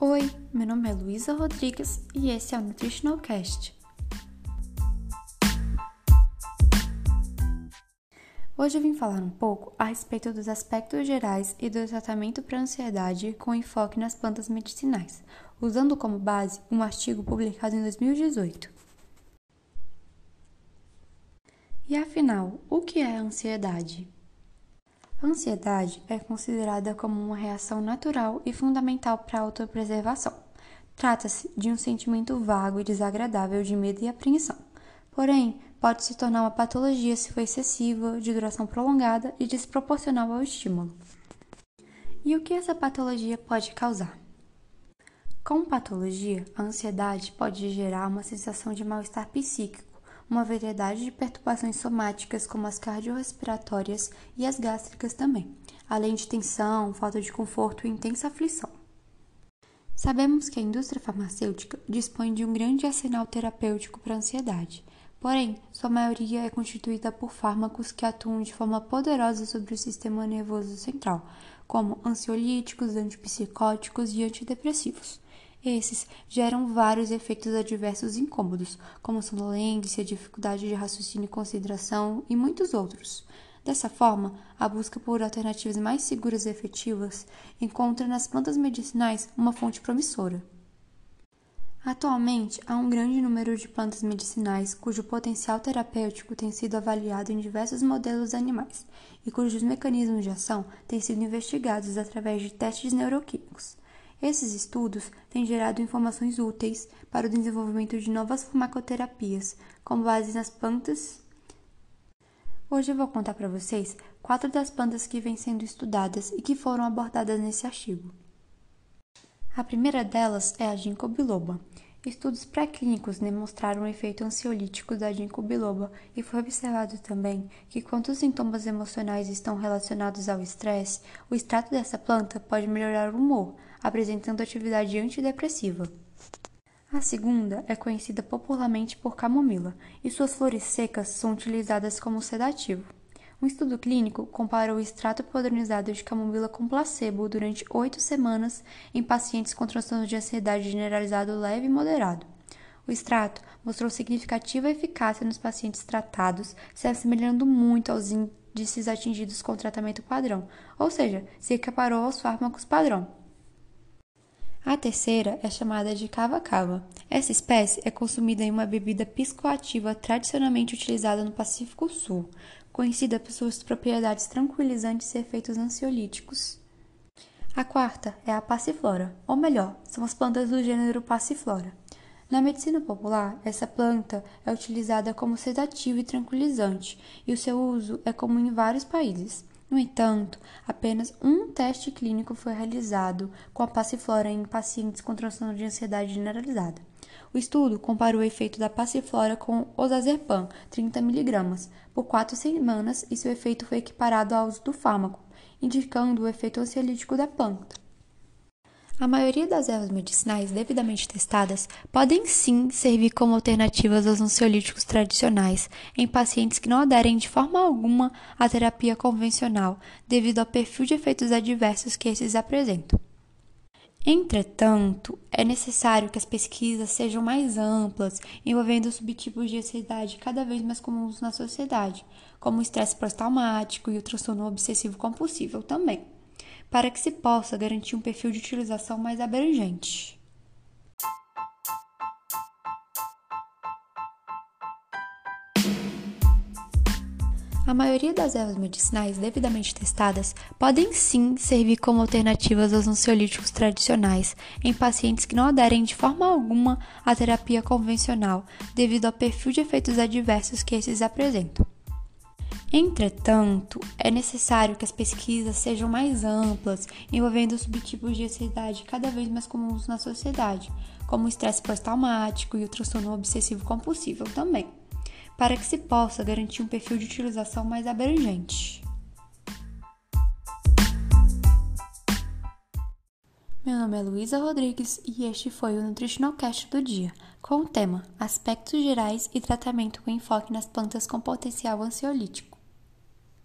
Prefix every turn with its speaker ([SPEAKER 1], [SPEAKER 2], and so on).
[SPEAKER 1] Oi, meu nome é Luísa Rodrigues e esse é o Nutritional Cast. Hoje eu vim falar um pouco a respeito dos aspectos gerais e do tratamento para ansiedade com enfoque nas plantas medicinais, usando como base um artigo publicado em 2018. E afinal, o que é a ansiedade? A ansiedade é considerada como uma reação natural e fundamental para a autopreservação. Trata-se de um sentimento vago e desagradável de medo e apreensão. Porém, pode se tornar uma patologia se for excessiva, de duração prolongada e desproporcional ao estímulo. E o que essa patologia pode causar? Com patologia, a ansiedade pode gerar uma sensação de mal-estar psíquico uma variedade de perturbações somáticas, como as cardiorrespiratórias e as gástricas também, além de tensão, falta de conforto e intensa aflição. Sabemos que a indústria farmacêutica dispõe de um grande arsenal terapêutico para a ansiedade, porém, sua maioria é constituída por fármacos que atuam de forma poderosa sobre o sistema nervoso central, como ansiolíticos, antipsicóticos e antidepressivos. Esses geram vários efeitos adversos incômodos, como sonolência, dificuldade de raciocínio e consideração e muitos outros. Dessa forma, a busca por alternativas mais seguras e efetivas encontra nas plantas medicinais uma fonte promissora. Atualmente, há um grande número de plantas medicinais cujo potencial terapêutico tem sido avaliado em diversos modelos animais e cujos mecanismos de ação têm sido investigados através de testes neuroquímicos. Esses estudos têm gerado informações úteis para o desenvolvimento de novas farmacoterapias com base nas plantas. Hoje eu vou contar para vocês quatro das plantas que vêm sendo estudadas e que foram abordadas nesse artigo. A primeira delas é a ginkgo biloba. Estudos pré-clínicos demonstraram o efeito ansiolítico da ginkgo biloba e foi observado também que quando os sintomas emocionais estão relacionados ao estresse, o extrato dessa planta pode melhorar o humor, apresentando atividade antidepressiva. A segunda é conhecida popularmente por camomila, e suas flores secas são utilizadas como sedativo. Um estudo clínico comparou o extrato padronizado de camomila com placebo durante oito semanas em pacientes com transtorno de ansiedade generalizado leve e moderado. O extrato mostrou significativa eficácia nos pacientes tratados, se assemelhando muito aos índices atingidos com o tratamento padrão, ou seja, se equiparou aos fármacos padrão. A terceira é chamada de cava-cava. Essa espécie é consumida em uma bebida piscoativa tradicionalmente utilizada no Pacífico Sul, conhecida por suas propriedades tranquilizantes e efeitos ansiolíticos. A quarta é a passiflora, ou melhor, são as plantas do gênero passiflora. Na medicina popular, essa planta é utilizada como sedativo e tranquilizante, e o seu uso é comum em vários países. No entanto, apenas um teste clínico foi realizado com a passiflora em pacientes com transtorno de ansiedade generalizada. O estudo comparou o efeito da passiflora com oxazepam, 30 mg, por quatro semanas e seu efeito foi equiparado ao uso do fármaco, indicando o efeito ansiolítico da planta. A maioria das ervas medicinais devidamente testadas podem sim servir como alternativas aos ansiolíticos tradicionais em pacientes que não aderem de forma alguma à terapia convencional, devido ao perfil de efeitos adversos que esses apresentam. Entretanto, é necessário que as pesquisas sejam mais amplas, envolvendo subtipos de ansiedade cada vez mais comuns na sociedade, como o estresse pós-traumático e o transtorno obsessivo compulsivo também para que se possa garantir um perfil de utilização mais abrangente. A maioria das ervas medicinais devidamente testadas podem sim servir como alternativas aos ansiolíticos tradicionais em pacientes que não aderem de forma alguma à terapia convencional, devido ao perfil de efeitos adversos que esses apresentam. Entretanto, é necessário que as pesquisas sejam mais amplas, envolvendo subtipos de ansiedade cada vez mais comuns na sociedade, como o estresse pós-traumático e o transtorno obsessivo compulsivo também, para que se possa garantir um perfil de utilização mais abrangente. Meu nome é Luísa Rodrigues e este foi o Nutritional Cast do dia, com o tema Aspectos gerais e tratamento com enfoque nas plantas com potencial ansiolítico.